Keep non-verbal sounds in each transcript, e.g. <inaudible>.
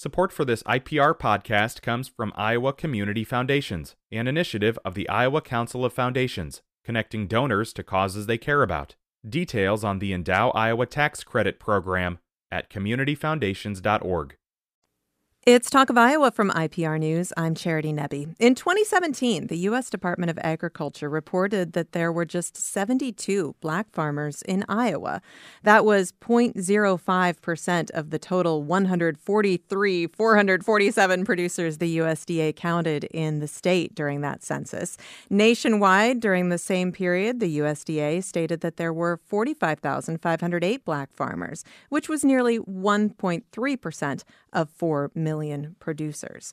Support for this IPR podcast comes from Iowa Community Foundations, an initiative of the Iowa Council of Foundations, connecting donors to causes they care about. Details on the Endow Iowa Tax Credit Program at communityfoundations.org. It's Talk of Iowa from IPR News. I'm Charity Nebbe. In 2017, the U.S. Department of Agriculture reported that there were just 72 black farmers in Iowa. That was 0.05% of the total 143, 447 producers the USDA counted in the state during that census. Nationwide, during the same period, the USDA stated that there were 45,508 black farmers, which was nearly 1.3% of 4 million producers.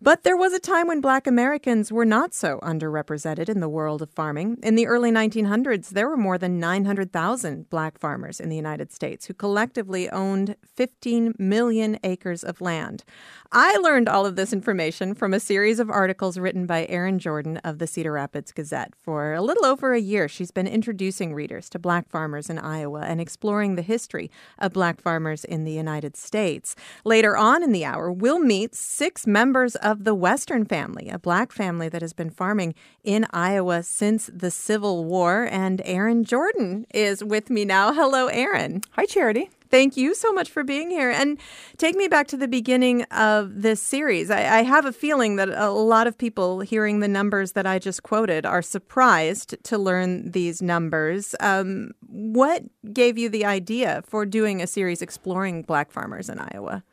But there was a time when black Americans were not so underrepresented in the world of farming. In the early 1900s, there were more than 900,000 black farmers in the United States who collectively owned 15 million acres of land. I learned all of this information from a series of articles written by Erin Jordan of the Cedar Rapids Gazette. For a little over a year, she's been introducing readers to black farmers in Iowa and exploring the history of black farmers in the United States. Later on in the hour, we'll meet six members of the Western family, a black family that has been farming in Iowa since the Civil War. And Erin Jordan is with me now. Hello, Erin. Hi, Charity. Thank you so much for being here. And take me back to the beginning of this series. I, I, have a feeling that a lot of people hearing the numbers that I just quoted are surprised to learn these numbers. Um, what gave you the idea for doing a series exploring black farmers in Iowa?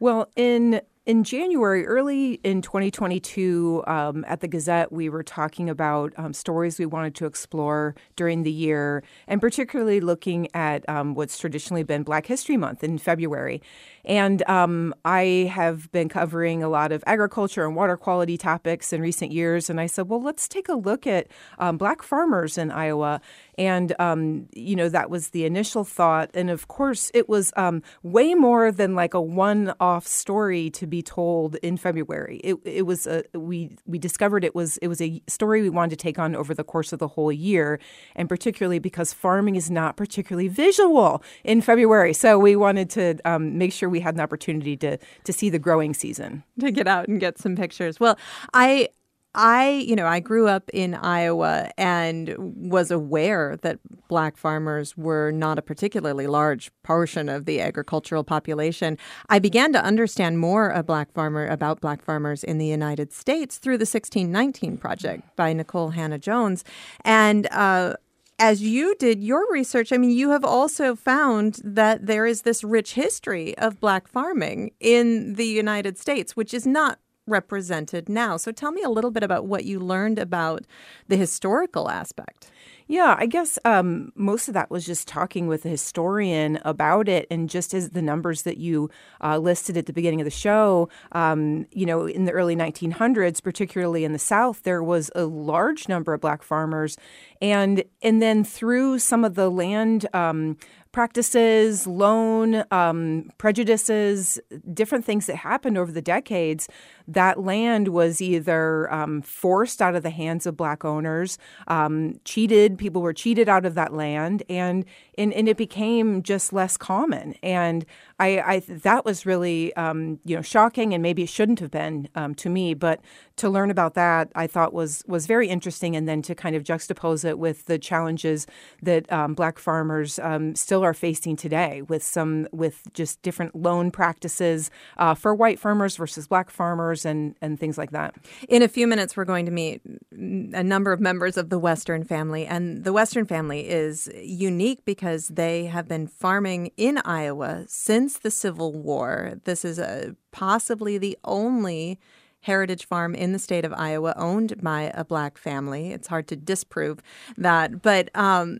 Well, in in January, early in 2022, um, at the Gazette, we were talking about um, stories we wanted to explore during the year, and particularly looking at um, what's traditionally been Black History Month in February. And um, I have been covering a lot of agriculture and water quality topics in recent years. And I said, well, let's take a look at um, black farmers in Iowa. And, um, you know, that was the initial thought. And of course, it was um, way more than like a one off story to be told in February. It, it was, a, we, we discovered it was, it was a story we wanted to take on over the course of the whole year. And particularly because farming is not particularly visual in February. So we wanted to um, make sure we had an opportunity to to see the growing season. To get out and get some pictures. Well, I I, you know, I grew up in Iowa and was aware that black farmers were not a particularly large portion of the agricultural population. I began to understand more a black farmer about black farmers in the United States through the 1619 project by Nicole Hannah-Jones, and uh, as you did your research, I mean, you have also found that there is this rich history of black farming in the United States, which is not represented now. So tell me a little bit about what you learned about the historical aspect. Yeah, I guess um, most of that was just talking with a historian about it, and just as the numbers that you uh, listed at the beginning of the show, um, you know, in the early 1900s, particularly in the South, there was a large number of black farmers, and and then through some of the land um, practices, loan um, prejudices, different things that happened over the decades, that land was either um, forced out of the hands of black owners, um, cheated, people were cheated out of that land, and, and, and it became just less common. And I, I that was really um, you know shocking, and maybe it shouldn't have been um, to me, but to learn about that, I thought was was very interesting, and then to kind of juxtapose it with the challenges that um, black farmers um, still are facing today, with some with just different loan practices uh, for white farmers versus black farmers, and and things like that. In a few minutes, we're going to meet a number of members of the Western family, and the Western family is unique because they have been farming in Iowa since the Civil War. This is a, possibly the only heritage farm in the state of Iowa owned by a black family. It's hard to disprove that. But um,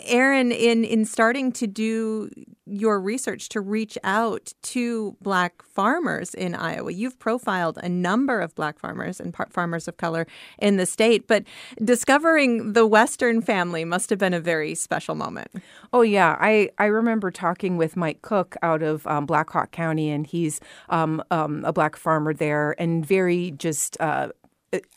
Erin, in in starting to do your research to reach out to black farmers in Iowa, you've profiled a number of black farmers and farmers of color in the state. But discovering the Western family must have been a very special moment. Oh yeah, I I remember talking with Mike Cook out of um, Black Hawk County, and he's um, um, a black farmer there, and very just. Uh,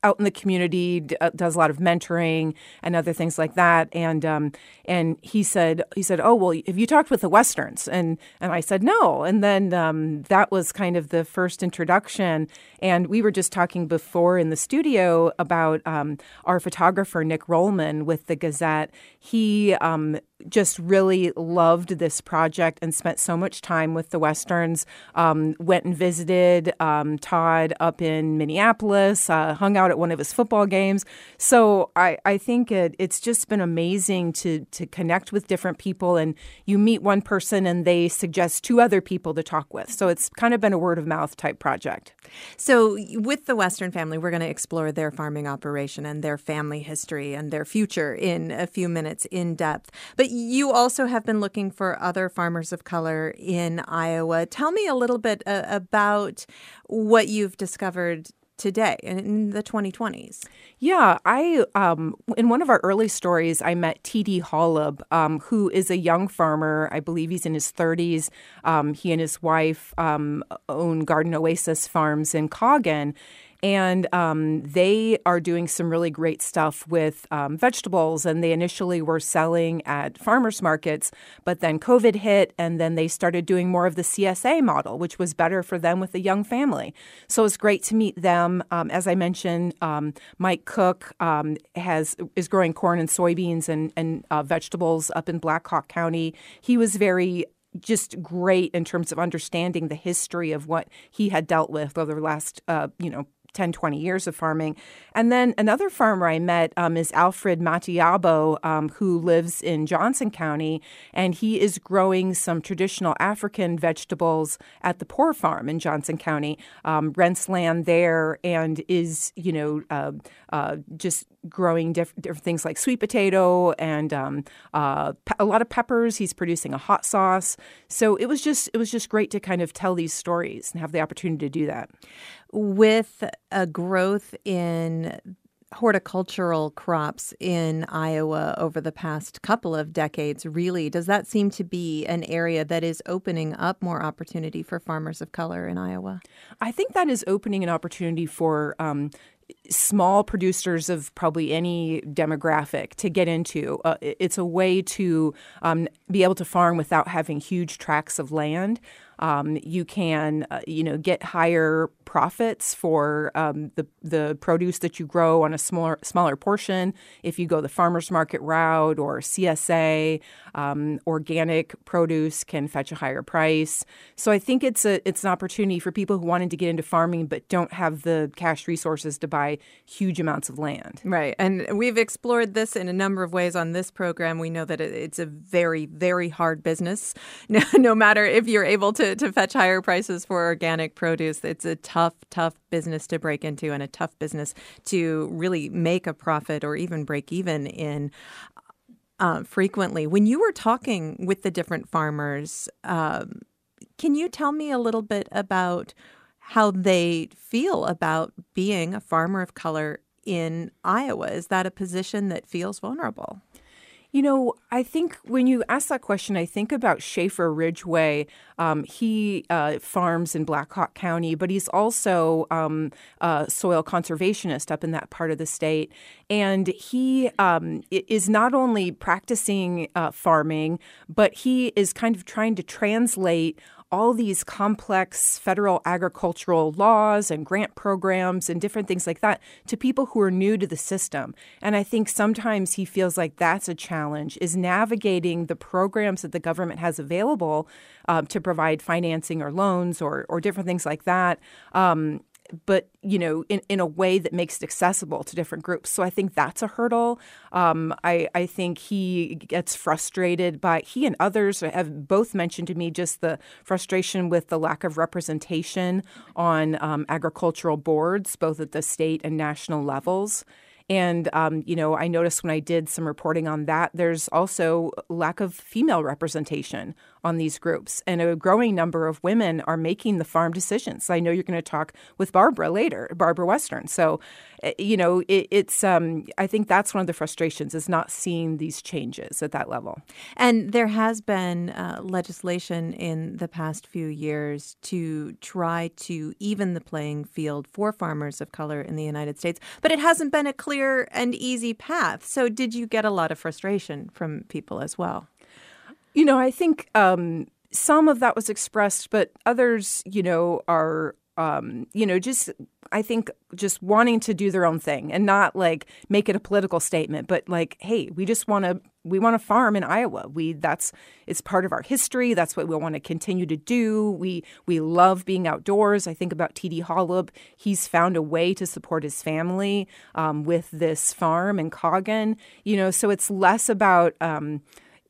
out in the community, uh, does a lot of mentoring and other things like that. And um, and he said he said, "Oh well, have you talked with the Westerns?" And and I said no. And then um, that was kind of the first introduction. And we were just talking before in the studio about um, our photographer Nick Rohlman with the Gazette. He um, just really loved this project and spent so much time with the Westerns. Um, went and visited um, Todd up in Minneapolis, uh, hung out at one of his football games. So I, I think it, it's just been amazing to to connect with different people, and you meet one person and they suggest two other people to talk with. So it's kind of been a word of mouth type project. So with the Western family, we're going to explore their farming operation and their family history and their future in a few minutes in depth. But you also have been looking for other farmers of color in Iowa. Tell me a little bit uh, about what you've discovered today in the 2020s. Yeah, I um, in one of our early stories, I met T.D. Holub, um, who is a young farmer. I believe he's in his 30s. Um, he and his wife um, own Garden Oasis Farms in Coggon and um, they are doing some really great stuff with um, vegetables. And they initially were selling at farmers markets, but then COVID hit, and then they started doing more of the CSA model, which was better for them with a young family. So it's great to meet them. Um, as I mentioned, um, Mike Cook um, has is growing corn and soybeans and and uh, vegetables up in Black Hawk County. He was very just great in terms of understanding the history of what he had dealt with over the last, uh, you know, 10, 20 years of farming. And then another farmer I met um, is Alfred Matiabo, um, who lives in Johnson County, and he is growing some traditional African vegetables at the Poor Farm in Johnson County, um, rents land there, and is, you know, uh, uh, just growing diff- different things like sweet potato and um, uh, pe- a lot of peppers. He's producing a hot sauce. So it was just it was just great to kind of tell these stories and have the opportunity to do that with a growth in horticultural crops in Iowa over the past couple of decades, really, does that seem to be an area that is opening up more opportunity for farmers of color in Iowa? I think that is opening an opportunity for um, small producers of probably any demographic to get into. Uh, it's a way to um, be able to farm without having huge tracts of land. Um, you can, uh, you know, get higher profits for um, the the produce that you grow on a smaller smaller portion. If you go the farmers market route or CSA, um, organic produce can fetch a higher price. So I think it's a it's an opportunity for people who wanted to get into farming but don't have the cash resources to buy huge amounts of land. Right, and we've explored this in a number of ways on this program. We know that it's a very very hard business. <laughs> No, no matter if you're able to to fetch higher prices for organic produce. It's a tough, tough business to break into and a tough business to really make a profit or even break even in. Uh, frequently, when you were talking with the different farmers, um, can you tell me a little bit about how they feel about being a farmer of color in Iowa? Is that a position that feels vulnerable? You know, I think when you ask that question, I think about Schaefer Ridgway. Um, he uh, farms in Black Hawk County, but he's also um, a soil conservationist up in that part of the state. And he um, is not only practicing uh, farming, but he is kind of trying to translate all these complex federal agricultural laws and grant programs and different things like that to people who are new to the system. And I think sometimes he feels like that's a challenge is navigating the programs that the government has available um, to provide financing or loans or, or different things like that. Um, but you know, in, in a way that makes it accessible to different groups. So I think that's a hurdle. Um, I, I think he gets frustrated by he and others have both mentioned to me just the frustration with the lack of representation on um, agricultural boards, both at the state and national levels. And, um, you know, I noticed when I did some reporting on that, there's also lack of female representation on these groups. And a growing number of women are making the farm decisions. I know you're going to talk with Barbara later, Barbara Western. So, eh, you know, it, it's, um, I think that's one of the frustrations is not seeing these changes at that level. And there has been uh, legislation in the past few years to try to even the playing field for farmers of color in the United States, but it hasn't been a clear and easy path. So, did you get a lot of frustration from people as well? You know, I think um, some of that was expressed, but others, you know, are, um, you know, just I think just wanting to do their own thing and not like make it a political statement, but like, hey, we just want to we want to farm in Iowa. We that's it's part of our history. That's what we want to continue to do. We we love being outdoors. I think about T.D. Holub. He's found a way to support his family um, with this farm in Coggon. You know, so it's less about. Um,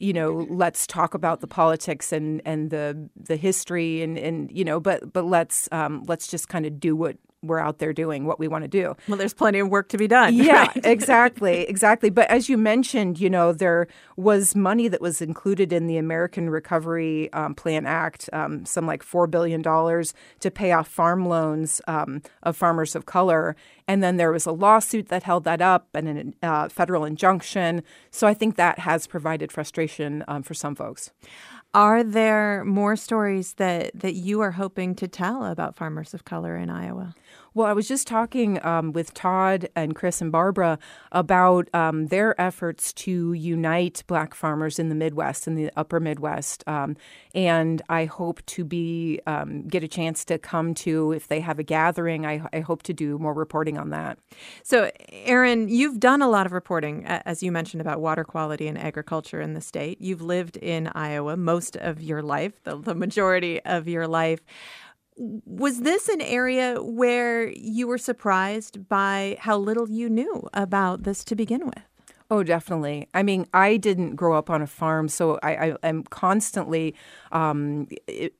you know, let's talk about the politics and, and the the history and, and you know, but but let's um, let's just kind of do what we're out there doing what we want to do. Well, there's plenty of work to be done. Yeah, right? <laughs> exactly, exactly. But as you mentioned, you know, there was money that was included in the American Recovery um, Plan Act, um, some like four billion dollars to pay off farm loans um, of farmers of color, and then there was a lawsuit that held that up and a uh, federal injunction. So I think that has provided frustration um, for some folks. Are there more stories that, that you are hoping to tell about farmers of color in Iowa? Well, I was just talking um, with Todd and Chris and Barbara about um, their efforts to unite Black farmers in the Midwest, in the Upper Midwest, um, and I hope to be um, get a chance to come to if they have a gathering. I, I, hope to do more reporting on that. So, Erin, you've done a lot of reporting, as you mentioned, about water quality and agriculture in the state. You've lived in Iowa most of your life, the, the majority of your life was this an area where you were surprised by how little you knew about this to begin with? Oh, definitely. I mean, I didn't grow up on a farm, so I, am constantly um, it,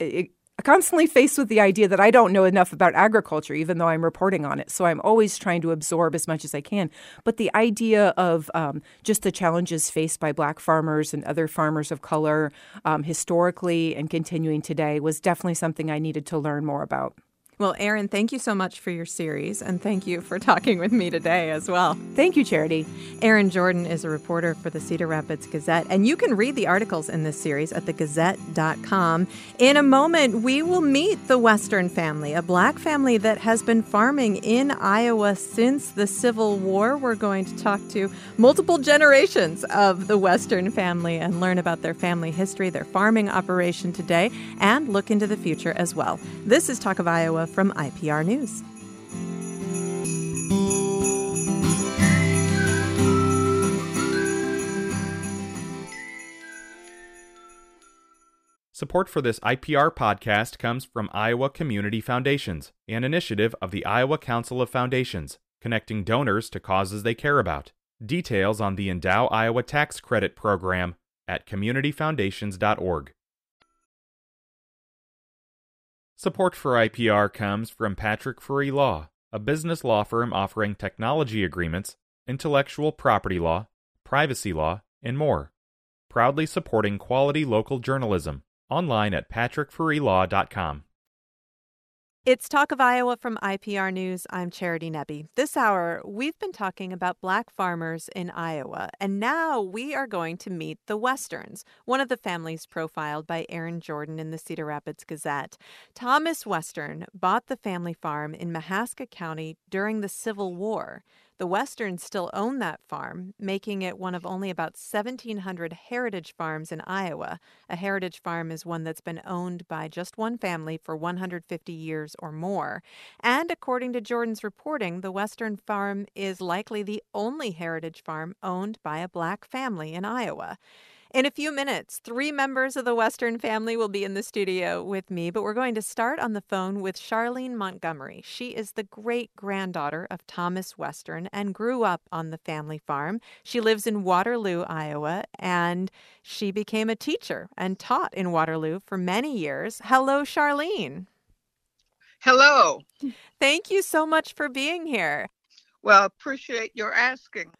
it, constantly faced with the idea that I don't know enough about agriculture, even though I'm reporting on it. So I'm always trying to absorb as much as I can. But the idea of um, just the challenges faced by black farmers and other farmers of color um, historically and continuing today was definitely something I needed to learn more about. Well, Erin, thank you so much for your series, and thank you for talking with me today as well. Thank you, Charity. Erin Jordan is a reporter for the Cedar Rapids Gazette, and you can read the articles in this series at thegazette.com. In a moment, we will meet the Western family, a black family that has been farming in Iowa since the Civil War. We're going to talk to multiple generations of the Western family and learn about their family history, their farming operation today, and look into the future as well. This is Talk of Iowa from IPR News. Support for this IPR podcast comes from Iowa Community Foundations, an initiative of the Iowa Council of Foundations, connecting donors to causes they care about. Details on the Endow Iowa Tax Credit Program at communityfoundations.org. Support for IPR comes from Patrick Free Law, a business law firm offering technology agreements, intellectual property law, privacy law, and more. Proudly supporting quality local journalism. Online at patrickfreelaw.com. It's Talk of Iowa from IPR News. I'm Charity Nebbe. This hour, we've been talking about black farmers in Iowa, and now we are going to meet the Westerns, one of the families profiled by Erin Jordan in the Cedar Rapids Gazette. Thomas Western bought the family farm in Mahaska County during the Civil War. The Westerns still own that farm, making it one of only about 1,700 heritage farms in Iowa. A heritage farm is one that's been owned by just one family for 150 years or more. And according to Jordan's reporting, the Western farm is likely the only heritage farm owned by a black family in Iowa. In a few minutes, three members of the Western family will be in the studio with me, but we're going to start on the phone with Charlene Montgomery. She is the great granddaughter of Thomas Western and grew up on the family farm. She lives in Waterloo, Iowa, and she became a teacher and taught in Waterloo for many years. Hello, Charlene. Hello. Thank you so much for being here. Well, appreciate your asking.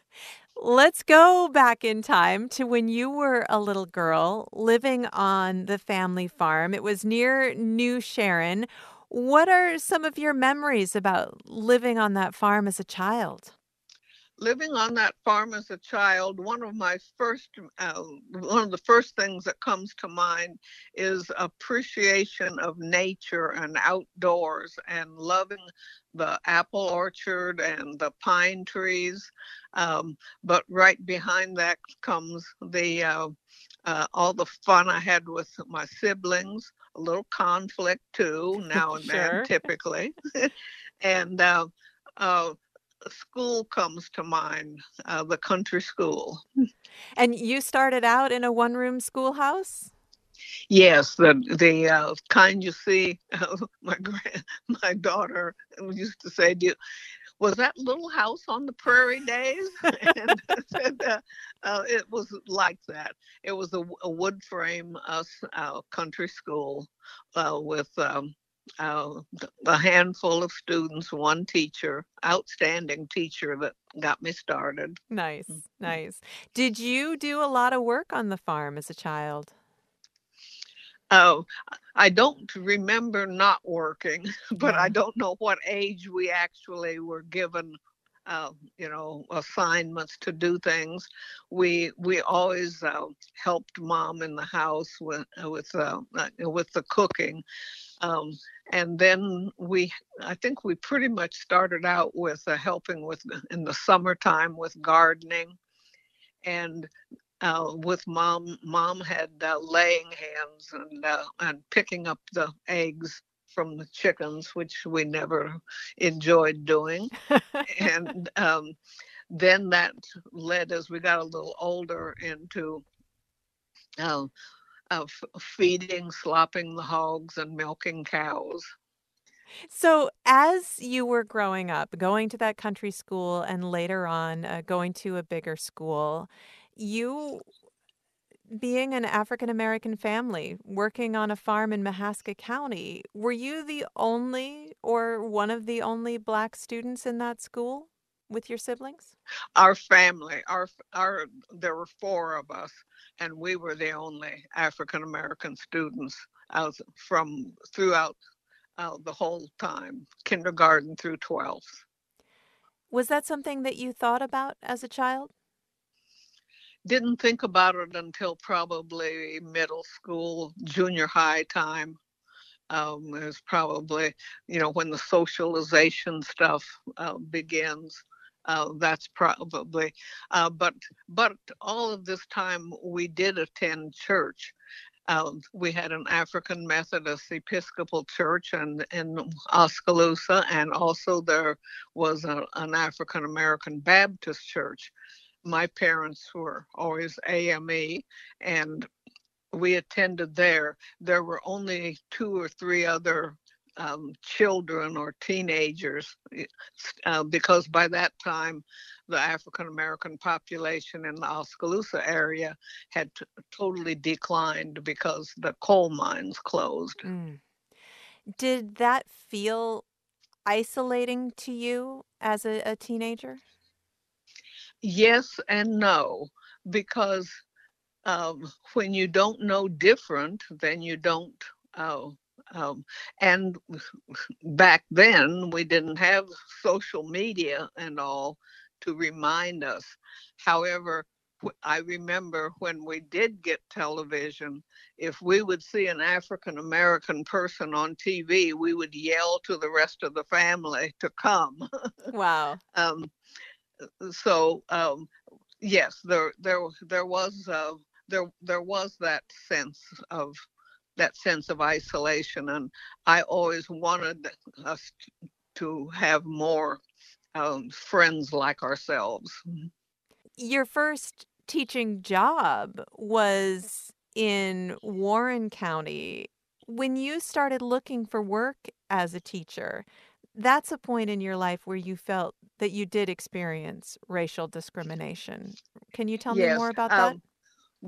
Let's go back in time to when you were a little girl living on the family farm. It was near New Sharon. What are some of your memories about living on that farm as a child? living on that farm as a child, one of my first, uh, one of the first things that comes to mind is appreciation of nature and outdoors and loving the apple orchard and the pine trees. Um, but right behind that comes the uh, uh, all the fun I had with my siblings, a little conflict too, now and sure. then, typically, <laughs> and. Uh, uh, school comes to mind, uh, the country school. And you started out in a one room schoolhouse? Yes, the the uh, kind you see. Uh, <laughs> my grand, my daughter used to say, "Do was that little house on the prairie days?" <laughs> and <laughs> said, uh, uh, it was like that. It was a, a wood frame uh, country school uh, with um, uh, a handful of students, one teacher, outstanding teacher that got me started. Nice, mm-hmm. nice. Did you do a lot of work on the farm as a child? Oh, I don't remember not working, <laughs> but yeah. I don't know what age we actually were given uh, you know assignments to do things. We we always uh, helped mom in the house with with uh, with the cooking. Um, and then we i think we pretty much started out with uh, helping with in the summertime with gardening. And uh, with mom mom had uh, laying hands and uh, and picking up the eggs from the chickens which we never enjoyed doing and <laughs> um, then that led as we got a little older into uh, of feeding, slopping the hogs, and milking cows. So, as you were growing up, going to that country school, and later on uh, going to a bigger school, you being an African American family working on a farm in Mahaska County, were you the only or one of the only black students in that school with your siblings? Our family, our our there were four of us and we were the only African American students out from throughout uh, the whole time, kindergarten through 12th. Was that something that you thought about as a child? Didn't think about it until probably middle school, junior high time. Um, it was probably, you know, when the socialization stuff uh, begins. Uh, that's probably, uh, but but all of this time we did attend church. Uh, we had an African Methodist Episcopal Church and in Oskaloosa, and also there was a, an African American Baptist Church. My parents were always AME, and we attended there. There were only two or three other um, children or teenagers eh, uh, because by that time the African American population in the Oskaloosa area had t- totally declined because the coal mines closed. Mm. Did that feel isolating to you as a, a teenager? Yes and no, because um, when you don't know different, then you don't uh, um, and back then, we didn't have social media and all to remind us. However, I remember when we did get television, if we would see an African American person on TV, we would yell to the rest of the family to come. <laughs> Wow. um, so um, yes, there there there was uh, there there was that sense of that sense of isolation. And I always wanted us to have more um, friends like ourselves. Your first teaching job was in Warren County. When you started looking for work as a teacher, that's a point in your life where you felt that you did experience racial discrimination. Can you tell yes, me more about that? Um,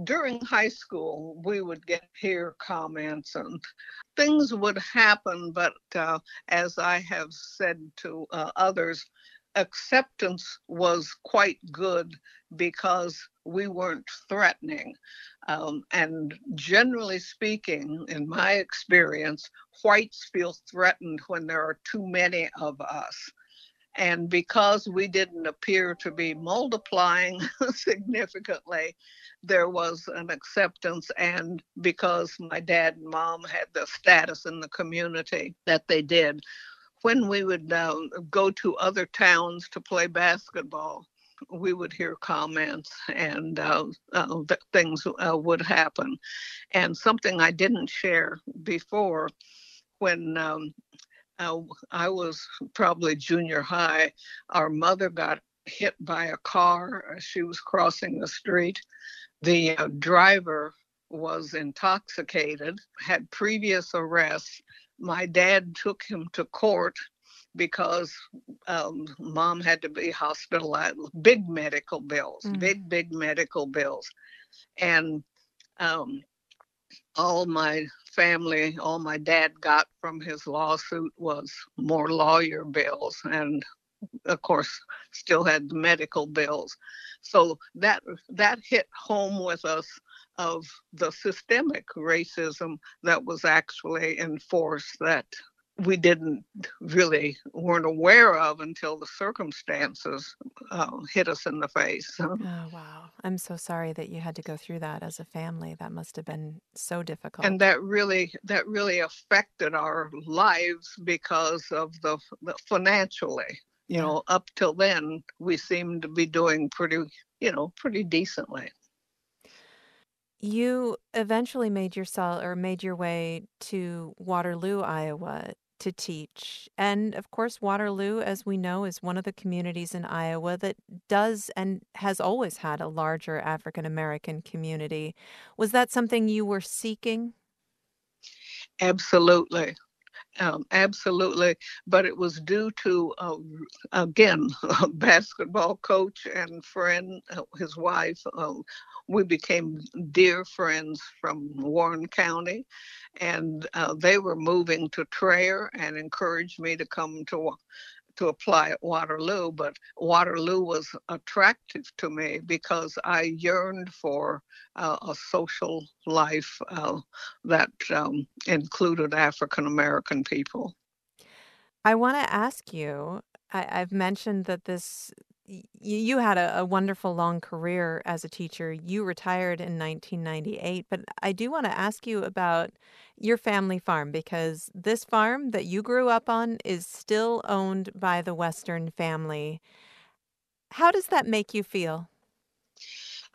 during high school, we would get peer comments and things would happen. But uh, as I have said to uh, others, acceptance was quite good because we weren't threatening. Um, and generally speaking, in my experience, whites feel threatened when there are too many of us. And because we didn't appear to be multiplying <laughs> significantly, there was an acceptance. And because my dad and mom had the status in the community that they did, when we would uh, go to other towns to play basketball, we would hear comments and uh, uh, things uh, would happen. And something I didn't share before when um, uh, I was probably junior high, our mother got hit by a car. She was crossing the street. The uh, driver was intoxicated, had previous arrests. My dad took him to court because um, mom had to be hospitalized, big medical bills, mm. big, big medical bills. And um, all my family, all my dad got from his lawsuit was more lawyer bills and of course still had the medical bills. So that that hit home with us of the systemic racism that was actually enforced that we didn't really weren't aware of until the circumstances uh, hit us in the face. <laughs> Oh wow! I'm so sorry that you had to go through that as a family. That must have been so difficult. And that really that really affected our lives because of the, the financially. You know, up till then we seemed to be doing pretty, you know, pretty decently. You eventually made yourself or made your way to Waterloo, Iowa to teach. And of course, Waterloo, as we know, is one of the communities in Iowa that does and has always had a larger African American community. Was that something you were seeking? Absolutely. Um, absolutely, but it was due to uh, again a <laughs> basketball coach and friend, uh, his wife. Uh, we became dear friends from Warren County, and uh, they were moving to Traer and encouraged me to come to to apply at Waterloo, but Waterloo was attractive to me because I yearned for uh, a social life uh, that um, included African American people. I want to ask you. I, I've mentioned that this you had a, a, wonderful long career as a teacher. You retired in 1998, but I do want to ask you about your family farm because this farm that you grew up on is still owned by the Western family. How does that make you feel?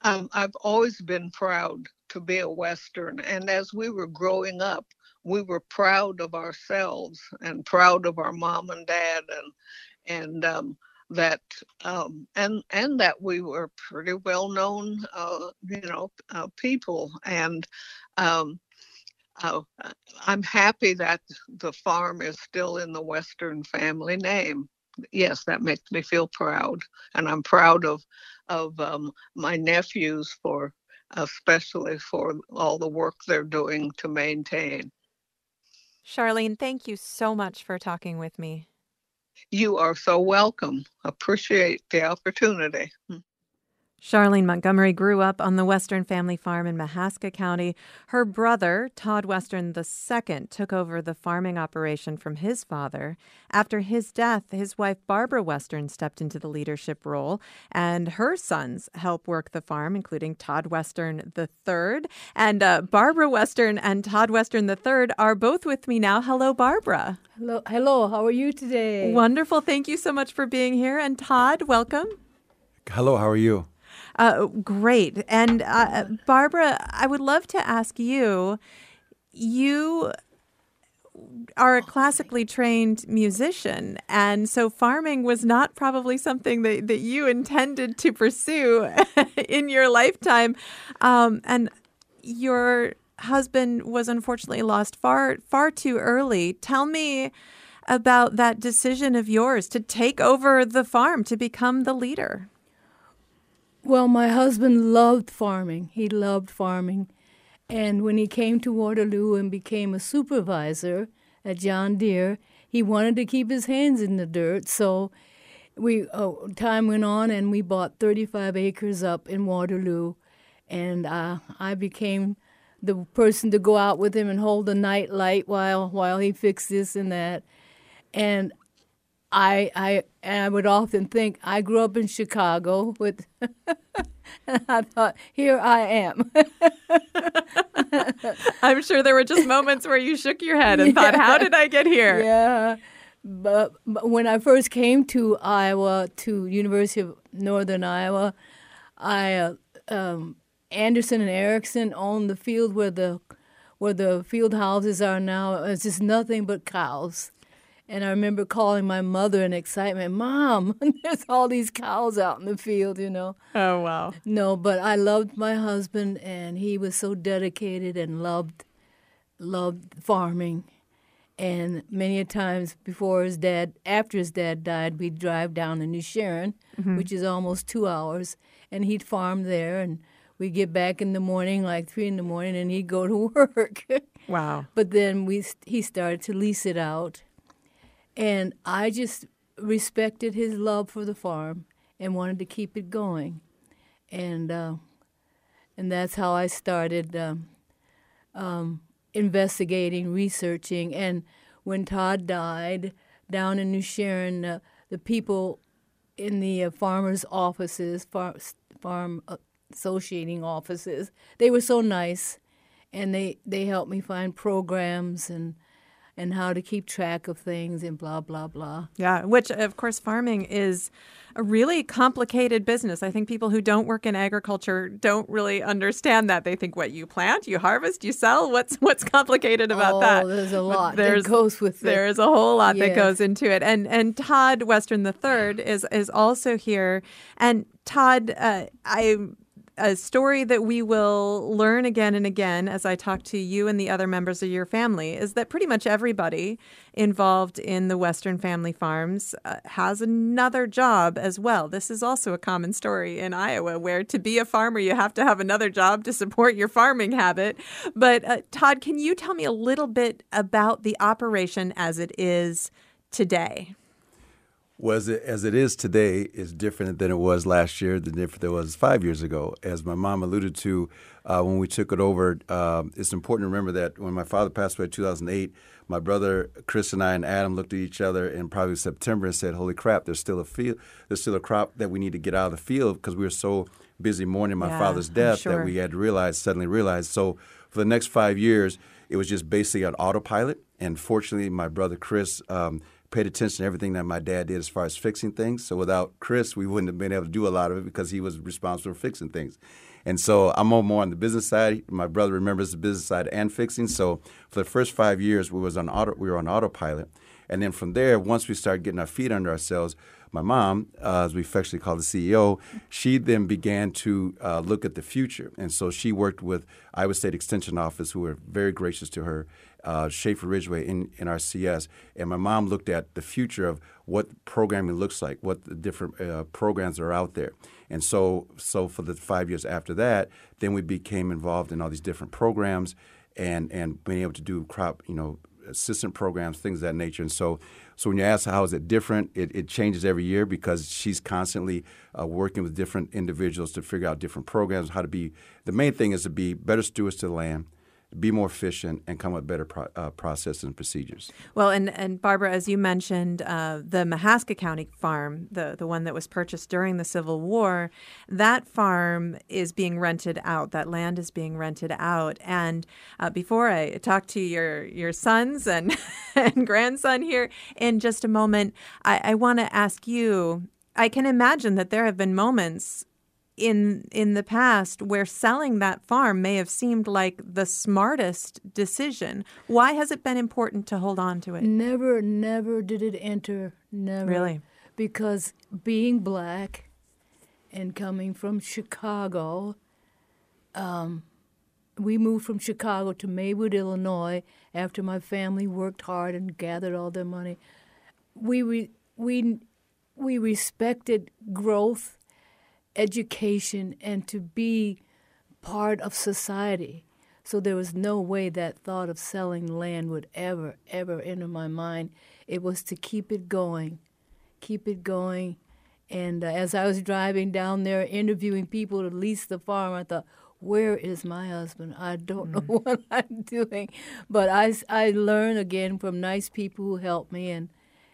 Um, I've always been proud to be a Western. And as we were growing up, we were proud of ourselves and proud of our mom and dad and and um, that um, and and that we were pretty well known uh, you know uh, people and um, uh, I'm happy that the farm is still in the Western family name. Yes, that makes me feel proud, and I'm proud of of um, my nephews for especially for all the work they're doing to maintain. Charlene, thank you so much for talking with me. You are so welcome. Appreciate the opportunity. Hmm. Charlene Montgomery grew up on the Western family farm in Mahaska County. Her brother, Todd Western II, took over the farming operation from his father. After his death, his wife Barbara Western stepped into the leadership role, and her sons help work the farm, including Todd Western III. And uh, Barbara Western and Todd Western III are both with me now. Hello, Barbara. Hello, hello. How are you today? Wonderful. Thank you so much for being here. And Todd, welcome. Hello, how are you? Uh, great. And uh, Barbara, I would love to ask you you are a classically trained musician, and so farming was not probably something that, that you intended to pursue <laughs> in your lifetime. Um, and your husband was unfortunately lost far far too early. Tell me about that decision of yours to take over the farm to become the leader. Well, my husband loved farming. He loved farming. And when he came to Waterloo and became a supervisor at John Deere, he wanted to keep his hands in the dirt. So we oh, time went on and we bought 35 acres up in Waterloo, and uh, I became the person to go out with him and hold the night light while while he fixed this and that, and I I I would often think I grew up in Chicago with. <laughs> and I thought, here I am. <laughs> I'm sure there were just moments where you shook your head and yeah. thought, how did I get here? Yeah. But, but, when I first came to Iowa, to University of Northern Iowa, I uh, um, Anderson and Erickson owned the field where the where the field houses are now. It's just nothing but cows. And I remember calling my mother in excitement, Mom, <laughs> there's all these cows out in the field, you know. Oh, wow. No, but I loved my husband, and he was so dedicated and loved loved farming. And many a times before his dad, after his dad died, we'd drive down to New Sharon, mm-hmm. which is almost two hours, and he'd farm there. And we'd get back in the morning, like three in the morning, and he'd go to <laughs> work. wow. But then we he started to lease it out and I just respected his love for the farm and wanted to keep it going. And uh, and that's how I started um, um, investigating, researching. And when Todd died down in New Sharon, uh, the people in the uh, farmers' offices, far, farm associating offices, they were so nice, and they they helped me find programs and and how to keep track of things and blah blah blah. Yeah, which of course farming is a really complicated business. I think people who don't work in agriculture don't really understand that. They think what you plant, you harvest, you sell. What's what's complicated about oh, that? There's a lot there's, that goes with. There's a whole lot yes. that goes into it. And and Todd Western the third is is also here. And Todd, uh, I a story that we will learn again and again as I talk to you and the other members of your family is that pretty much everybody involved in the Western Family Farms uh, has another job as well. This is also a common story in Iowa where to be a farmer, you have to have another job to support your farming habit. But uh, Todd, can you tell me a little bit about the operation as it is today? Was it, as it is today is different than it was last year, than different than it was five years ago. As my mom alluded to, uh, when we took it over, uh, it's important to remember that when my father passed away in 2008, my brother Chris and I and Adam looked at each other in probably September and said, "Holy crap! There's still a field. There's still a crop that we need to get out of the field because we were so busy mourning my yeah, father's death sure. that we had to realize suddenly realized." So for the next five years, it was just basically on autopilot. And fortunately, my brother Chris um, paid attention to everything that my dad did as far as fixing things. So without Chris, we wouldn't have been able to do a lot of it because he was responsible for fixing things. And so I'm more on the business side. My brother remembers the business side and fixing. So for the first five years, we was on auto, we were on autopilot. And then from there, once we started getting our feet under ourselves, my mom, uh, as we affectionately call the CEO, she then began to uh, look at the future. And so she worked with Iowa State Extension Office, who were very gracious to her, uh, Schaefer Ridgeway in, in our CS. And my mom looked at the future of what programming looks like, what the different uh, programs are out there. And so, so for the five years after that, then we became involved in all these different programs and, and being able to do crop, you know, assistant programs, things of that nature. And so, so when you ask how is it different, it, it changes every year because she's constantly uh, working with different individuals to figure out different programs, how to be. The main thing is to be better stewards to the land be more efficient and come up with better pro- uh, processes and procedures. Well, and, and Barbara, as you mentioned, uh, the Mahaska County farm, the, the one that was purchased during the Civil War, that farm is being rented out. That land is being rented out. And uh, before I talk to your, your sons and, <laughs> and grandson here in just a moment, I, I want to ask you I can imagine that there have been moments in in the past where selling that farm may have seemed like the smartest decision. Why has it been important to hold on to it? Never, never did it enter. Never. Really? Because being black and coming from Chicago, um, we moved from Chicago to Maywood, Illinois, after my family worked hard and gathered all their money. We re- we we respected growth education and to be part of society. So there was no way that thought of selling land would ever, ever enter my mind. It was to keep it going, keep it going. And uh, as I was driving down there interviewing people to lease the farm, I thought, where is my husband? I don't know what <laughs> I'm doing. But I, I learned again from nice people who helped me and,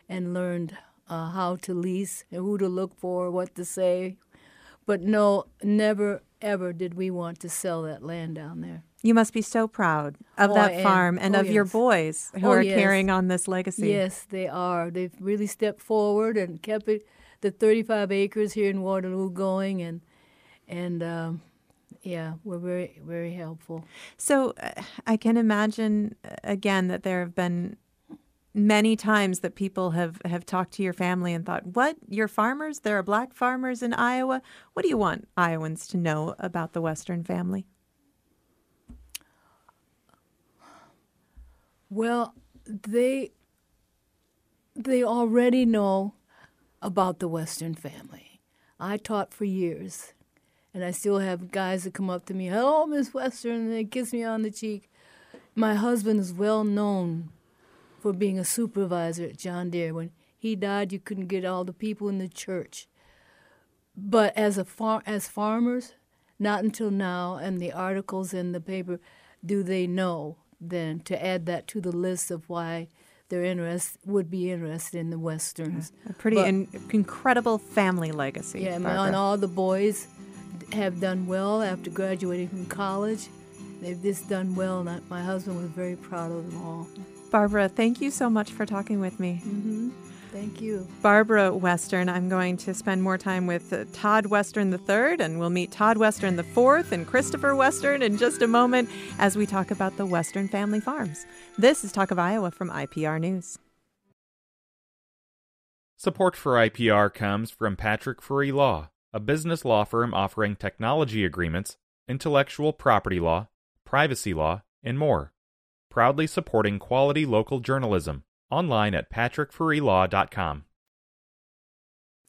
and learned uh, how to lease and who to look for, what to say. But no, never, ever did we want to sell that land down there. You must be so proud of Oh, that farm and Oh, of your boys who Oh, are yes. carrying on this legacy. Yes, they are. They've really stepped forward and kept it, the 35 acres here in Waterloo going, and and um, yeah, we're very very helpful. So uh, I can imagine uh, again that there have been many times that people have have talked to your family and thought, "What? You're farmers? There are black farmers in Iowa. What do you want Iowans to know about the Western family?" Well, they they already know about the Western family. I taught for years, and I still have guys that come up to me, "Hello, Miss Western," and they kiss me on the cheek. My husband is well known for being a supervisor at John Deere. When he died, you couldn't get all the people in the church. But as a far as farmers, not until now, and the articles in the paper, do they know then to add that to the list of why they're interest would be interested in the westerns. A pretty But- in, incredible family legacy. Yeah, and all the boys have done well after graduating from college. They've just done well, and I, my husband was very proud of them all. Barbara, thank you so much for talking with me. hmm Thank you. Barbara Western. I'm going to spend more time with uh, Todd Western III, and we'll meet Todd Western IV and Christopher Western in just a moment as we talk about the Western family farms. This is Talk of Iowa from IPR News. Support for IPR comes from Patrick Free Law, a business law firm offering technology agreements, intellectual property law, privacy law, and more. Proudly supporting quality local journalism. Online at patrickfreelaw.com.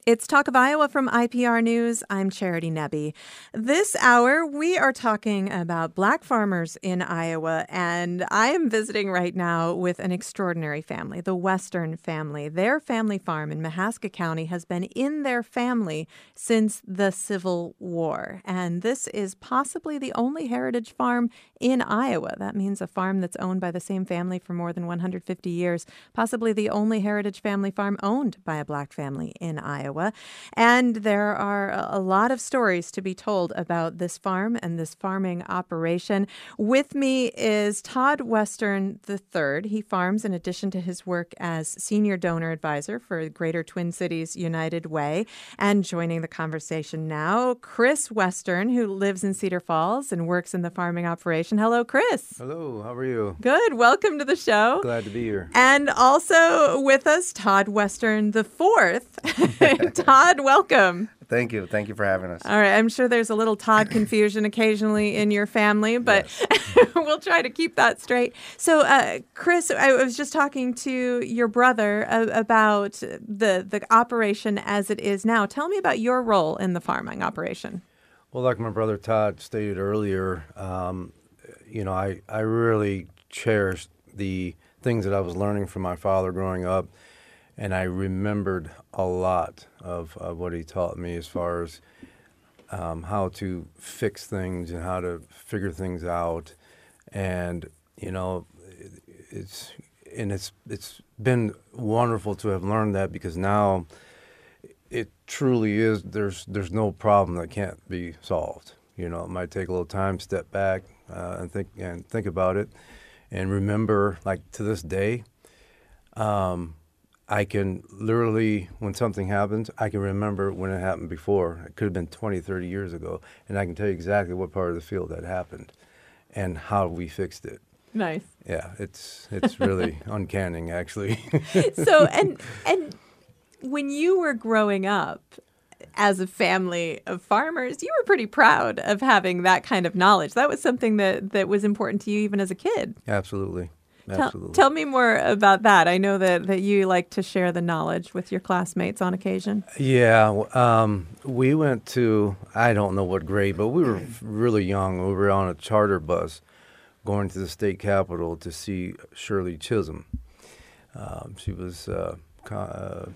It's Talk of Iowa from IPR News. I'm Charity Nebbe. This hour, we are talking about black farmers in Iowa, and I am visiting right now with an extraordinary family, the Western family. Their family farm in Mahaska County has been in their family since the Civil War, and this is possibly the only heritage farm in Iowa. That means a farm that's owned by the same family for more than 150 years, possibly the only heritage family farm owned by a black family in Iowa. And there are a lot of stories to be told about this farm and this farming operation. With me is Todd Western III. He farms in addition to his work as senior donor advisor for Greater Twin Cities United Way. And joining the conversation now, Chris Western, who lives in Cedar Falls and works in the farming operation. Hello, Chris. Hello, how are you? Good. Welcome to the show. Glad to be here. And also with us, Todd Western the fourth. <laughs> <laughs> Todd, welcome. Thank you. Thank you for having us. All right, I'm sure there's a little Todd <coughs> confusion occasionally in your family, but <laughs> we'll try to keep that straight. So, uh, Chris, I was just talking to your brother uh, about the the operation as it is now. Tell me about your role in the farming operation. Well, like my brother Todd stated earlier, um, you know, I, I really cherished the things that I was learning from my father growing up, and I remembered a lot of, of what he taught me as far as um, how to fix things and how to figure things out, and you know, it- it's and it's it's been wonderful to have learned that because now it truly is there's there's no problem that can't be solved. You know it might take a little time step back uh, and think and think about it and remember like to this day um, i can literally when something happens i can remember when it happened before it could have been 20 30 years ago and i can tell you exactly what part of the field that happened and how we fixed it Nice. yeah it's it's really <laughs> uncanny actually <laughs> So, and and when you were growing up as a family of farmers, you were pretty proud of having that kind of knowledge. That was something that that was important to you even as a kid. absolutely absolutely tell me more about that. I know that, that you like to share the knowledge with your classmates on occasion. Yeah, um, we went to I don't know what grade, but we were really young. We were on a charter bus going to the state capitol to see Shirley Chisholm. Um, she was uh, uh,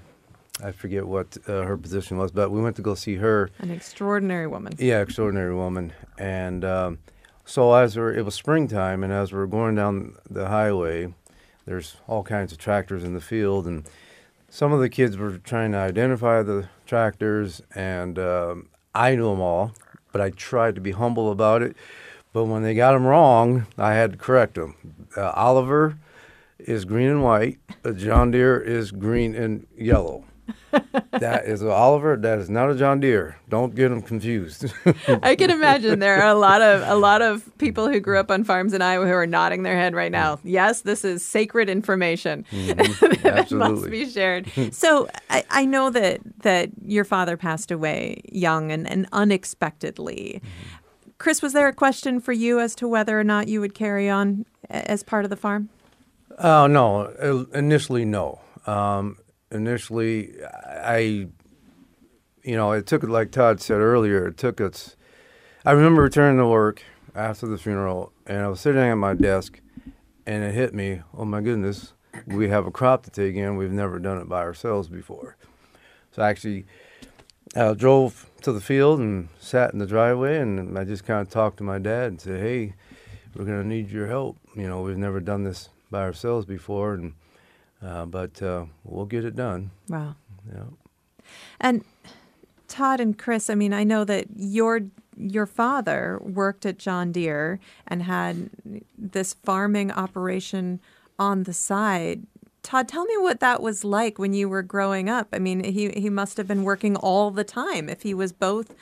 I forget what uh, her position was, but we went to go see her. An extraordinary woman. Yeah, extraordinary woman. And um, so as we're, it was springtime, and as we are going down the highway, there's all kinds of tractors in the field, and some of the kids were trying to identify the tractors, and um, I knew them all, but I tried to be humble about it. But when they got them wrong, I had to correct them. Uh, Oliver is green and white. John Deere is green and yellow. <laughs> that is Oliver. That is not a John Deere. Don't get them confused. <laughs> I can imagine there are a lot of a lot of people who grew up on farms in Iowa who are nodding their head right now. Yes, this is sacred information <laughs> mm-hmm. that must be shared. so I, I, know that that your father passed away young and, and unexpectedly. Mm-hmm. Chris, was there a question for you as to whether or not you would carry on as part of the farm? Oh, uh, no. Initially, no. Um, initially, I, you know, it took, it like Todd said earlier, it took us. I remember returning to work after the funeral, and I was sitting at my desk, and it hit me oh my goodness, we have a crop to take in. We've never done it by ourselves before. So I actually uh, drove to the field and sat in the driveway, and I just kind of talked to my dad and said, "Hey, we're going to need your help. You know, we've never done this by ourselves before, and uh, but uh, we'll get it done." Wow. Yeah. And Todd and Chris, I mean, I know that your your father worked at John Deere and had this farming operation on the side. Todd, tell me what that was like when you were growing up. I mean, he, he must have been working all the time if he was both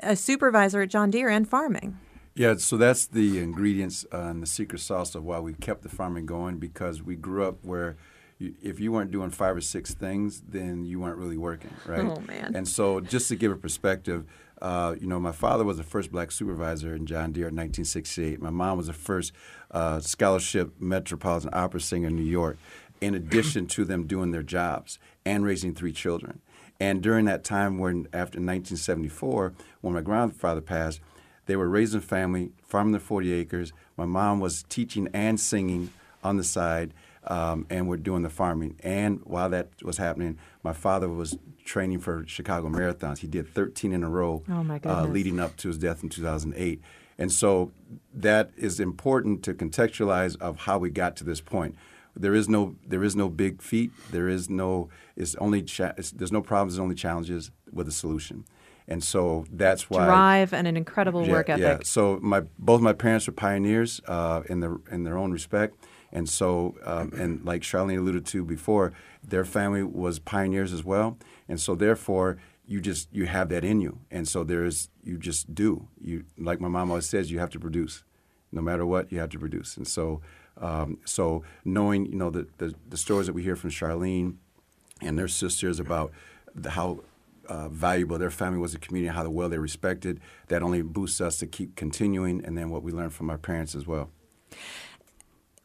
a supervisor at John Deere and farming. Yeah, so that's the ingredients uh, and the secret sauce of why we kept the farming going because we grew up where you, if you weren't doing five or six things, then you weren't really working, right? Oh, man. And so just to give a perspective, uh, you know, my father was the first black supervisor in John Deere in 1968. My mom was the first uh, scholarship Metropolitan Opera singer in New York in addition to them doing their jobs and raising three children. And during that time, when after 1974, when my grandfather passed, they were raising family, farming their 40 acres. My mom was teaching and singing on the side, um, and we're doing the farming. And while that was happening, my father was training for Chicago marathons. He did 13 in a row, oh uh, leading up to his death in 2008. And so that is important to contextualize of how we got to this point there is no there is no big feat. There is no it's only cha- it's, there's no problems. There's only challenges with a solution, and so that's why drive and an incredible yeah, work ethic. Yeah. So my both my parents were pioneers uh, in their in their own respect, and so um, and like Charlene alluded to before, their family was pioneers as well, and so therefore you just you have that in you, and so there's you just do you like my mom always says you have to produce, no matter what you have to produce, and so. Um, so knowing you know the, the, the stories that we hear from Charlene and their sisters about the, how uh, valuable their family was a community, how well they respected, that only boosts us to keep continuing, and then what we learn from our parents as well.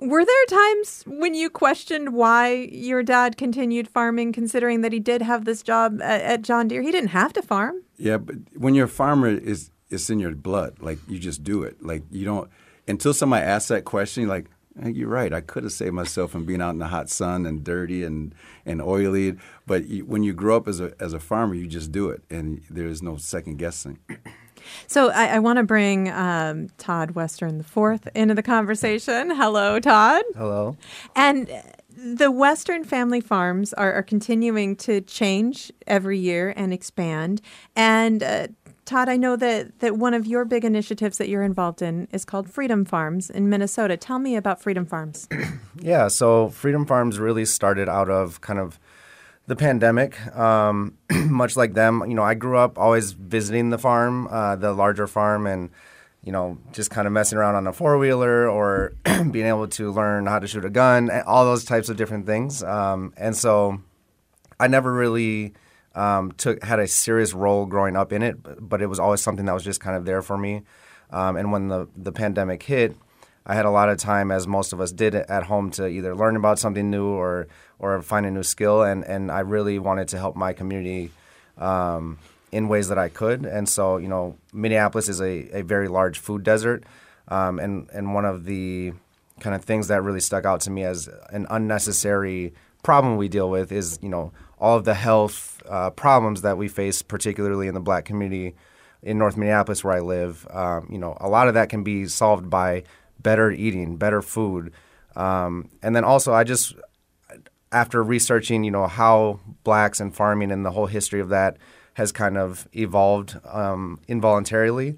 Were there times when you questioned why your dad continued farming, considering that he did have this job at, at John Deere? He didn't have to farm. Yeah, but when you're a farmer, is it's in your blood. Like you just do it. Like you don't until somebody asks that question. Like you're right. I could have saved myself from being out in the hot sun and dirty and, and oily. But you, when you grow up as a, as a farmer, you just do it, and there is no second guessing. So I, I want to bring um, Todd Western the fourth into the conversation. Hello, Todd. Hello. And the Western family farms are, are continuing to change every year and expand. And uh, Todd, I know that, that one of your big initiatives that you're involved in is called Freedom Farms in Minnesota. Tell me about Freedom Farms. <clears throat> yeah, so Freedom Farms really started out of kind of the pandemic. Um, <clears throat> much like them, you know, I grew up always visiting the farm, uh, the larger farm, and you know, just kind of messing around on a four wheeler or <clears throat> being able to learn how to shoot a gun, all those types of different things. Um, and so, I never really um, took had a serious role growing up in it, but, but, it was always something that was just kind of there for me. Um, and when the the pandemic hit, I had a lot of time, as most of us did at home, to either learn about something new or or find a new skill. And and I really wanted to help my community. Um, in ways that I could, and so you know, Minneapolis is a, a very large food desert, um, and and one of the kind of things that really stuck out to me as an unnecessary problem we deal with is you know all of the health uh, problems that we face, particularly in the black community in North Minneapolis where I live. Um, you know, a lot of that can be solved by better eating, better food, um, and then also I just after researching, you know, how blacks and farming and the whole history of that has kind of evolved um, involuntarily.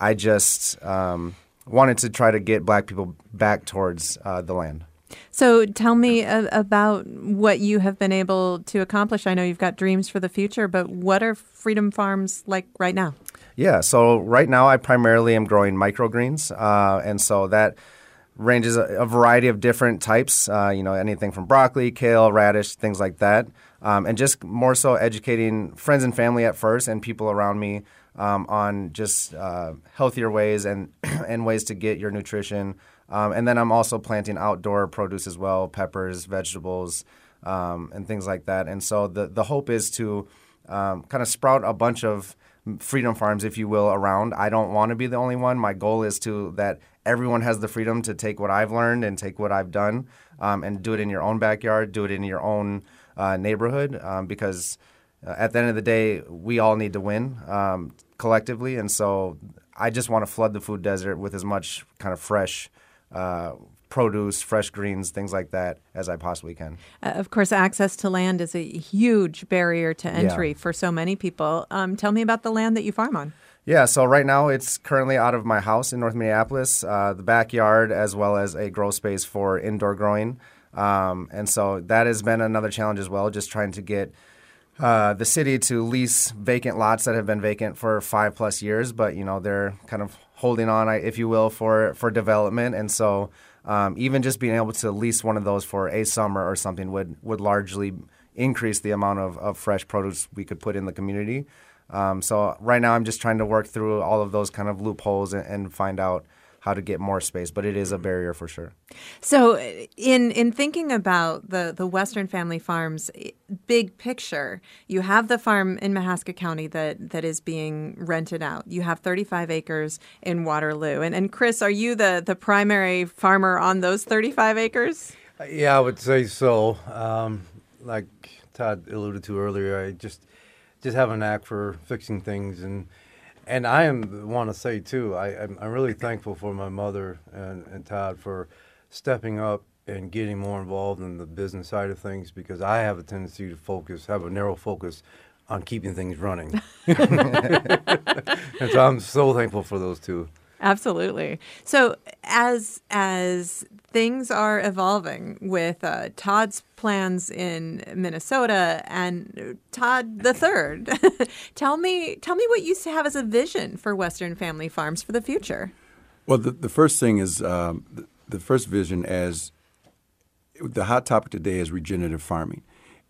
I just um, wanted to try to get black people back towards uh, the land. So tell me about what you have been able to accomplish. I know you've got dreams for the future, but what are Freedom Farms like right now? Yeah, so right now I primarily am growing microgreens, uh, and so that ranges a, variety of different types. Uh, you know, anything from broccoli, kale, radish, things like that, um, and just more so educating friends and family at first and people around me um, on just uh, healthier ways and <clears throat> and ways to get your nutrition. Um, and then I'm also planting outdoor produce as well, peppers, vegetables, um, and things like that. And so the the hope is to um, kind of sprout a bunch of freedom farms, if you will, around. I don't want to be the only one. My goal is to that everyone has the freedom to take what I've learned and take what I've done um, and do it in your own backyard, do it in your own uh, neighborhood, um, because uh, at the end of the day, we all need to win um, collectively. And so I just want to flood the food desert with as much kind of fresh. Uh, produce, fresh greens, things like that, as I possibly can. Uh, of course, access to land is a huge barrier to entry yeah. for so many people. Um, tell me about the land that you farm on. Yeah, so right now it's currently out of my house in North Minneapolis, uh, the backyard, as well as a grow space for indoor growing. Um, and so that has been another challenge as well, just trying to get uh, the city to lease vacant lots that have been vacant for five plus years, but you know they're kind of holding on, if you will, for for development. And so um, even just being able to lease one of those for a summer or something would would largely increase the amount of, of fresh produce we could put in the community. Um, so right now, I'm just trying to work through all of those kind of loopholes and, and find out how to get more space, but it is a barrier for sure. So, in in thinking about the the Western Family Farms big picture, you have the farm in Mahaska County that that is being rented out. You have 35 acres in Waterloo, and and Chris, are you the the primary farmer on those 35 acres? Yeah, I would say so. Um, like Todd alluded to earlier, I just just have a knack for fixing things and and I am want to say too, I, I'm, I'm really thankful for my mother and, and Todd for stepping up and getting more involved in the business side of things because I have a tendency to focus, have a narrow focus on keeping things running. <laughs> and so I'm so thankful for those two. Absolutely. So as as things are evolving with uh, Todd's plans in Minnesota and Todd the third, <laughs> tell me tell me what you have as a vision for Western Family Farms for the future. Well, the, the first thing is um, the, first vision as the hot topic today is regenerative farming,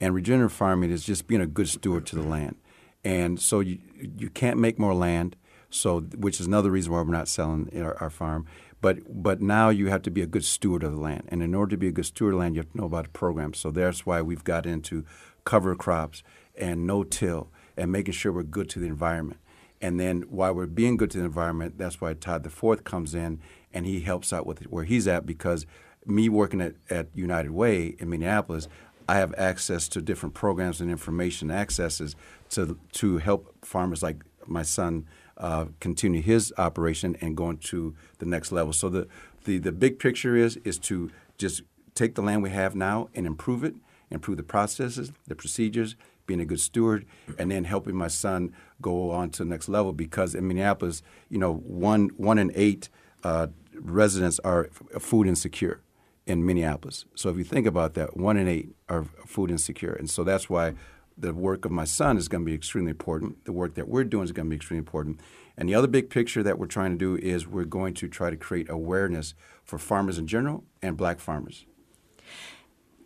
and regenerative farming is just being a good steward to the land. And so you you can't make more land so, which is another reason why we're not selling our, our, farm. But but now you have to be a good steward of the land, and in order to be a good steward of the land, you have to know about the program. So that's why we've got into cover crops and no till, and making sure we're good to the environment. And then while we're being good to the environment, that's why Todd the Fourth comes in and he helps out with where he's at because me working at, at United Way in Minneapolis, I have access to different programs and information accesses to to help farmers like my son uh, continue his operation and going to the next level. So the, the, the big picture is is to just take the land we have now and improve it, improve the processes, the procedures, being a good steward, and then helping my son go on to the next level. Because in Minneapolis, you know, one one in eight uh, residents are food insecure in Minneapolis. So if you think about that, one in eight are food insecure, and so that's why the work of my son is going to be extremely important. The work that we're doing is going to be extremely important. And the other big picture that we're trying to do is we're going to try to create awareness for farmers in general and black farmers.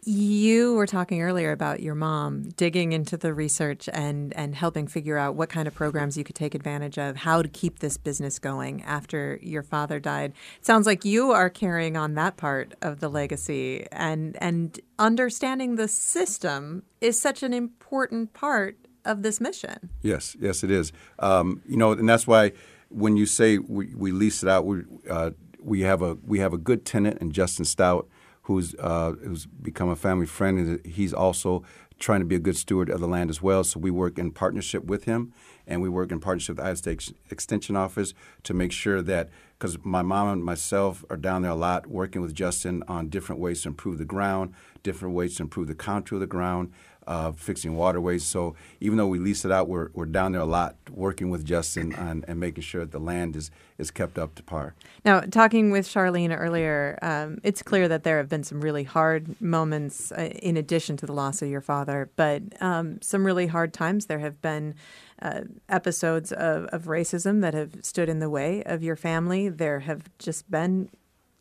You were talking earlier about your mom digging into the research and, and helping figure out what kind of programs you could take advantage of, how to keep this business going after your father died. It sounds like you are carrying on that part of the legacy and and understanding the system is such an important part of this mission. Yes, yes, it is. Um, you know, and that's why when you say we, we lease it out, we uh, we have a we have a good tenant in Justin Stout who's uh, who's become a family friend, and he's also trying to be a good steward of the land as well. So we work in partnership with him, and we work in partnership with the Iowa State Extension Office to make sure that because my mom and myself are down there a lot working with Justin on different ways to improve the ground, different ways to improve the contour of the ground, uh, fixing waterways. So even though we lease it out, we're, we're down there a lot working with Justin on, and making sure that the land is, is kept up to par. Now, talking with Charlene earlier, um, it's clear that there have been some really hard moments uh, in addition to the loss of your father, but um, some really hard times. There have been uh, episodes of, of racism that have stood in the way of your family. There have just been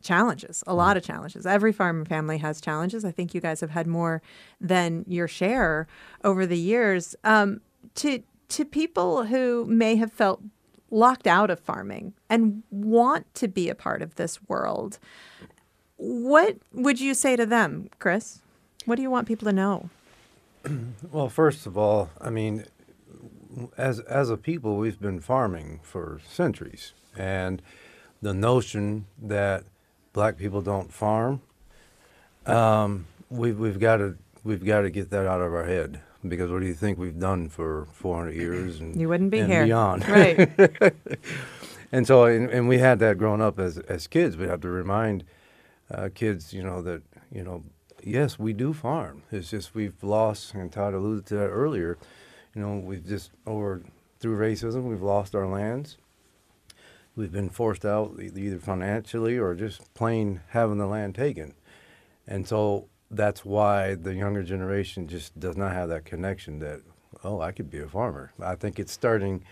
challenges, a lot of challenges. Every farm family has challenges. I think you guys have had more than your share over the years. Um, to to people who may have felt locked out of farming and want to be a part of this world, what would you say to them, Chris? What do you want people to know? <clears throat> Well, first of all, I mean, as as a people, we've been farming for centuries, and the notion that black people don't farm, um, we've we've got to we've got to get that out of our head because what do you think we've done for 400 years and You wouldn't be and here. beyond, Right. <laughs> and so and, and we had that growing up as as kids. We have to remind uh, kids, you know, that you know, yes, we do farm. It's just we've lost, and Todd alluded to that earlier. You know, we've just over through racism, we've lost our lands. We've been forced out either financially or just plain having the land taken, and so that's why the younger generation just does not have that connection that oh, I could be a farmer. I think it's starting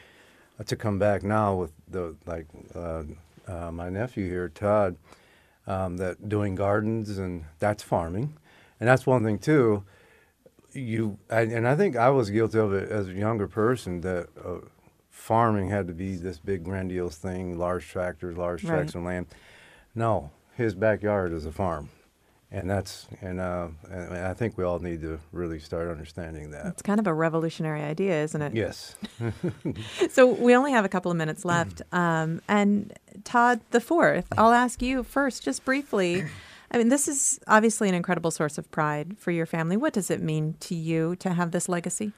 uh, to come back now with the like uh, uh, my nephew here, Todd, um, that doing gardens and that's farming, and that's one thing too. You and I think I was guilty of it as a younger person that uh, farming had to be this big grandiose thing, large tractors, large Right. tracts of land. No, his backyard is a farm, and that's and, uh, and I think we all need to really start understanding that. It's kind of a revolutionary idea, isn't it? Yes. <laughs> <laughs> So we only have a couple of minutes left. Um, and Todd the fourth, I'll ask you first, just briefly. I mean, this is obviously an incredible source of pride for your family. What does it mean to you to have this legacy?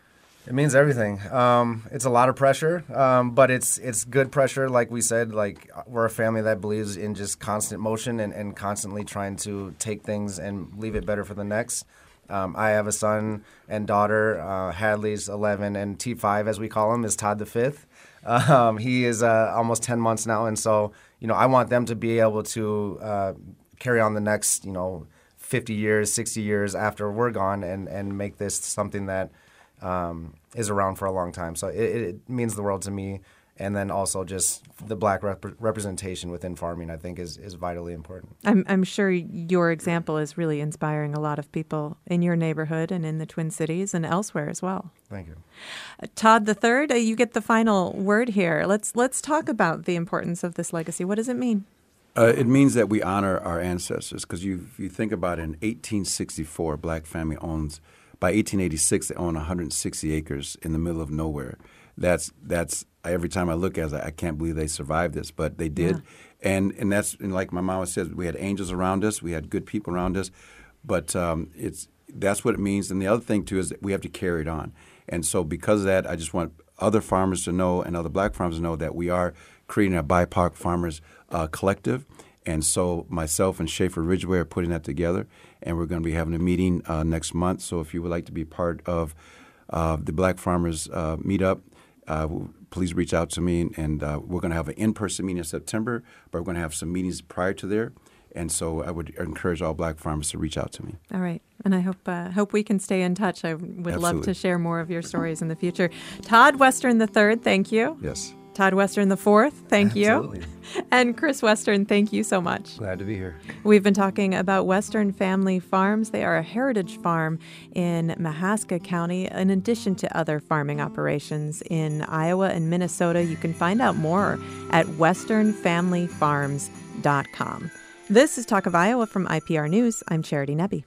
It means everything. Um, it's a lot of pressure, um, but it's it's good pressure. Like we said, like we're a family that believes in just constant motion and, and constantly trying to take things and leave it better for the next. Um, I have a son and daughter. Uh, Hadley's 11, and T5, as we call him, is Todd the fifth. <laughs> Um, he is uh, almost 10 months now, and so you know I want them to be able to uh, carry on the next you know 50 years, 60 years after we're gone, and and make this something that um, is around for a long time. So it, it means the world to me. And then also just the black rep- representation within farming, I think, is, is vitally important. I'm, I'm sure your example is really inspiring a lot of people in your neighborhood and in the Twin Cities and elsewhere as well. Thank you. Uh, Todd the third, uh, you get the final word here. Let's let's talk about the importance of this legacy. What does it mean? Uh, it means that we honor our ancestors because you, if you think about it, in 1864, a black family owns, by 1886, they own 160 acres in the middle of nowhere. That's, that's every time I look at it, I can't believe they survived this, but they did. And, and that's, and like my mama says, we had angels around us, we had good people around us, but um, it's, that's what it means. And the other thing, too, is that we have to carry it on. And so, because of that, I just want other farmers to know and other black farmers to know that we are creating a BIPOC farmers uh, collective. And so, myself and Schaefer Ridgeway are putting that together. And we're going to be having a meeting uh, next month. So, if you would like to be part of uh, the Black Farmers uh, Meetup, uh, please reach out to me. And uh, we're going to have an in person meeting in September, but we're going to have some meetings prior to there. And so, I would encourage all black farmers to reach out to me. All right, and I hope uh, hope we can stay in touch. I would love to share more of your stories in the future. Todd Western the third, thank you. Yes. Todd Western the fourth, thank Absolutely. you. <laughs> And Chris Western, thank you so much. Glad to be here. We've been talking about Western Family Farms. They are a heritage farm in Mahaska County, in addition to other farming operations in Iowa and Minnesota. You can find out more at westernfamilyfarms.com. This is Talk of Iowa from IPR News. I'm Charity Nebbe.